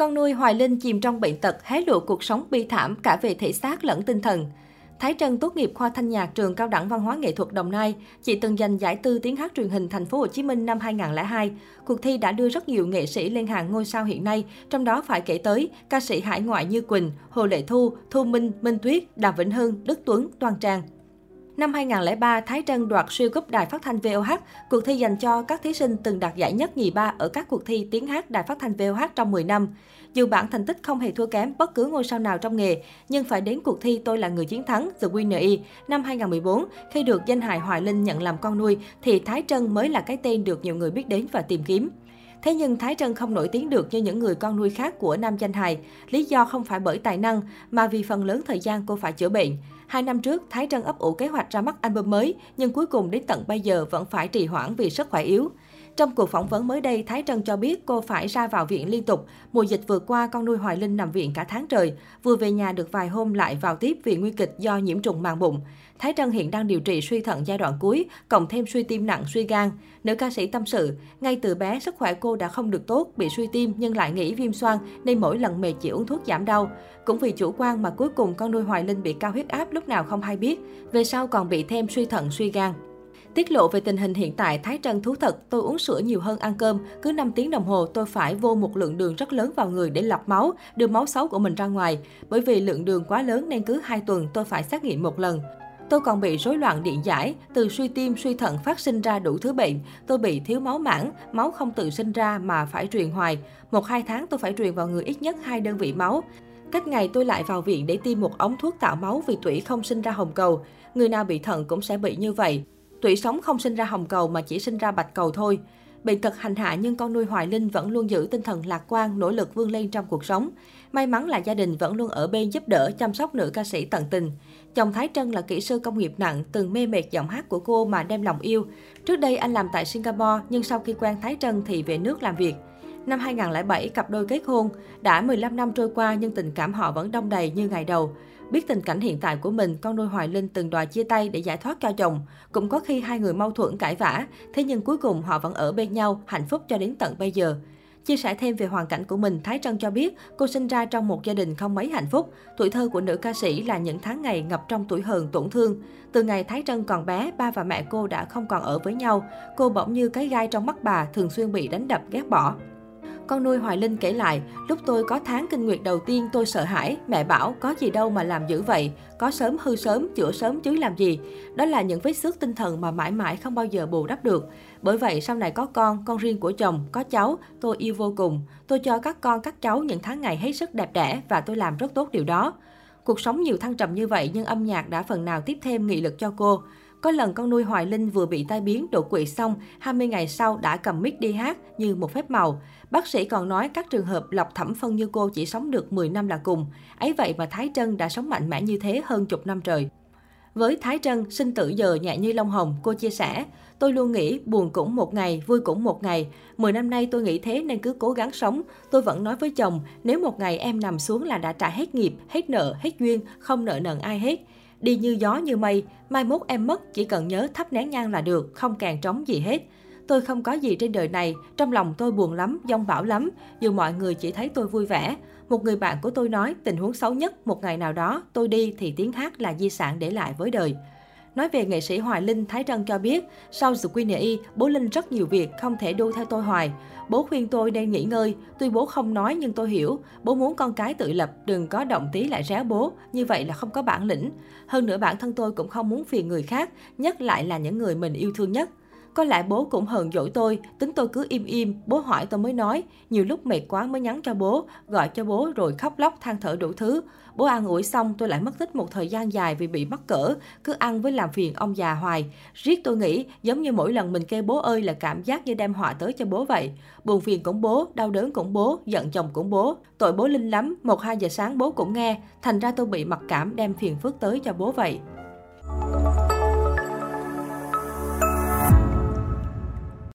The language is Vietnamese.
Con nuôi Hoài Linh chìm trong bệnh tật, hé lộ cuộc sống bi thảm cả về thể xác lẫn tinh thần. Thái Trân tốt nghiệp khoa thanh nhạc trường Cao đẳng Văn hóa Nghệ thuật Đồng Nai. Chị từng giành giải tư tiếng hát truyền hình thành phố Hồ Chí Minh năm 2002. Cuộc thi đã đưa rất nhiều nghệ sĩ lên hàng ngôi sao hiện nay, trong đó phải kể tới ca sĩ hải ngoại như Quỳnh, Hồ Lệ Thu, Thu Minh, Minh Tuyết, Đàm Vĩnh Hưng, Đức Tuấn, Toàn Trang. Năm 2003, Thái Trân đoạt siêu cúp Đài Phát thanh VOH, cuộc thi dành cho các thí sinh từng đạt giải nhất nhì ba ở các cuộc thi tiếng hát Đài Phát thanh VOH trong 10 năm. Dù bản thành tích không hề thua kém bất cứ ngôi sao nào trong nghề, nhưng phải đến cuộc thi Tôi là người chiến thắng The Winner E năm 2014, khi được danh hài Hoài Linh nhận làm con nuôi, thì Thái Trân mới là cái tên được nhiều người biết đến và tìm kiếm. Thế nhưng Thái Trân không nổi tiếng được như những người con nuôi khác của nam danh hài. Lý do không phải bởi tài năng, mà vì phần lớn thời gian cô phải chữa bệnh. Hai năm trước, Thái Trân ấp ủ kế hoạch ra mắt album mới, nhưng cuối cùng đến tận bây giờ vẫn phải trì hoãn vì sức khỏe yếu. Trong cuộc phỏng vấn mới đây, Thái Trân cho biết cô phải ra vào viện liên tục. Mùa dịch vừa qua, con nuôi Hoài Linh nằm viện cả tháng trời. Vừa về nhà được vài hôm lại vào tiếp vì nguy kịch do nhiễm trùng màng bụng. Thái Trân hiện đang điều trị suy thận giai đoạn cuối, cộng thêm suy tim nặng, suy gan. Nữ ca sĩ tâm sự, ngay từ bé sức khỏe cô đã không được tốt, bị suy tim nhưng lại nghĩ viêm xoang nên mỗi lần mệt chỉ uống thuốc giảm đau. Cũng vì chủ quan mà cuối cùng con nuôi Hoài Linh bị cao huyết áp lúc nào không hay biết. Về sau còn bị thêm suy thận, suy gan. Tiết lộ về tình hình hiện tại, Thái Trân thú thật, tôi uống sữa nhiều hơn ăn cơm. Cứ 5 tiếng đồng hồ, tôi phải vô một lượng đường rất lớn vào người để lọc máu, đưa máu xấu của mình ra ngoài. Bởi vì lượng đường quá lớn nên cứ 2 tuần tôi phải xét nghiệm một lần. Tôi còn bị rối loạn điện giải, từ suy tim, suy thận phát sinh ra đủ thứ bệnh. Tôi bị thiếu máu mãn, máu không tự sinh ra mà phải truyền hoài. Một hai tháng tôi phải truyền vào người ít nhất hai đơn vị máu. Cách ngày tôi lại vào viện để tiêm một ống thuốc tạo máu vì tủy không sinh ra hồng cầu. Người nào bị thận cũng sẽ bị như vậy. Tủy sống không sinh ra hồng cầu mà chỉ sinh ra bạch cầu thôi. Bệnh tật hành hạ nhưng con nuôi Hoài Linh vẫn luôn giữ tinh thần lạc quan, nỗ lực vươn lên trong cuộc sống. May mắn là gia đình vẫn luôn ở bên giúp đỡ, chăm sóc nữ ca sĩ tận tình. Chồng Thái Trân là kỹ sư công nghiệp nặng, từng mê mệt giọng hát của cô mà đem lòng yêu. Trước đây anh làm tại Singapore, nhưng sau khi quen Thái Trân thì về nước làm việc. Năm 2007, cặp đôi kết hôn. Đã 15 năm trôi qua nhưng tình cảm họ vẫn đông đầy như ngày đầu. Biết tình cảnh hiện tại của mình, con nuôi Hoài Linh từng đòi chia tay để giải thoát cho chồng. Cũng có khi hai người mâu thuẫn cãi vã, thế nhưng cuối cùng họ vẫn ở bên nhau, hạnh phúc cho đến tận bây giờ. Chia sẻ thêm về hoàn cảnh của mình, Thái Trân cho biết cô sinh ra trong một gia đình không mấy hạnh phúc. Tuổi thơ của nữ ca sĩ là những tháng ngày ngập trong tuổi hờn tổn thương. Từ ngày Thái Trân còn bé, ba và mẹ cô đã không còn ở với nhau. Cô bỗng như cái gai trong mắt bà, thường xuyên bị đánh đập, ghét bỏ. Con nuôi Hoài Linh kể lại, lúc tôi có tháng kinh nguyệt đầu tiên tôi sợ hãi, mẹ bảo có gì đâu mà làm dữ vậy, có sớm hư sớm, chữa sớm chứ làm gì. Đó là những vết xước tinh thần mà mãi mãi không bao giờ bù đắp được. Bởi vậy sau này có con, con riêng của chồng, có cháu, tôi yêu vô cùng. Tôi cho các con các cháu những tháng ngày hết sức đẹp đẽ và tôi làm rất tốt điều đó. Cuộc sống nhiều thăng trầm như vậy nhưng âm nhạc đã phần nào tiếp thêm nghị lực cho cô. Có lần con nuôi Hoài Linh vừa bị tai biến đột quỵ xong, 20 ngày sau đã cầm mic đi hát như một phép màu. Bác sĩ còn nói các trường hợp lọc thẩm phân như cô chỉ sống được 10 năm là cùng. Ấy vậy mà Thái Trân đã sống mạnh mẽ như thế hơn chục năm trời. Với Thái Trân, sinh tử giờ nhẹ như lông hồng, cô chia sẻ, tôi luôn nghĩ buồn cũng một ngày, vui cũng một ngày. Mười năm nay tôi nghĩ thế nên cứ cố gắng sống. Tôi vẫn nói với chồng, nếu một ngày em nằm xuống là đã trả hết nghiệp, hết nợ, hết duyên, không nợ nần ai hết. Đi như gió như mây, mai mốt em mất chỉ cần nhớ thắp nén nhang là được, không càng trống gì hết. Tôi không có gì trên đời này, trong lòng tôi buồn lắm, dông bão lắm, dù mọi người chỉ thấy tôi vui vẻ. Một người bạn của tôi nói tình huống xấu nhất, một ngày nào đó tôi đi thì tiếng hát là di sản để lại với đời. Nói về nghệ sĩ Hoài Linh, Thái Trân cho biết, sau The Queen y, bố Linh rất nhiều việc, không thể đu theo tôi hoài. Bố khuyên tôi nên nghỉ ngơi, tuy bố không nói nhưng tôi hiểu. Bố muốn con cái tự lập, đừng có động tí lại réo bố, như vậy là không có bản lĩnh. Hơn nữa bản thân tôi cũng không muốn phiền người khác, nhất lại là những người mình yêu thương nhất. Có lẽ bố cũng hờn dỗi tôi, tính tôi cứ im im, bố hỏi tôi mới nói. Nhiều lúc mệt quá mới nhắn cho bố, gọi cho bố rồi khóc lóc than thở đủ thứ. Bố ăn ủi xong tôi lại mất tích một thời gian dài vì bị mắc cỡ, cứ ăn với làm phiền ông già hoài. Riết tôi nghĩ giống như mỗi lần mình kêu bố ơi là cảm giác như đem họa tới cho bố vậy. Buồn phiền cũng bố, đau đớn cũng bố, giận chồng cũng bố. Tội bố linh lắm, một hai giờ sáng bố cũng nghe, thành ra tôi bị mặc cảm đem phiền phức tới cho bố vậy.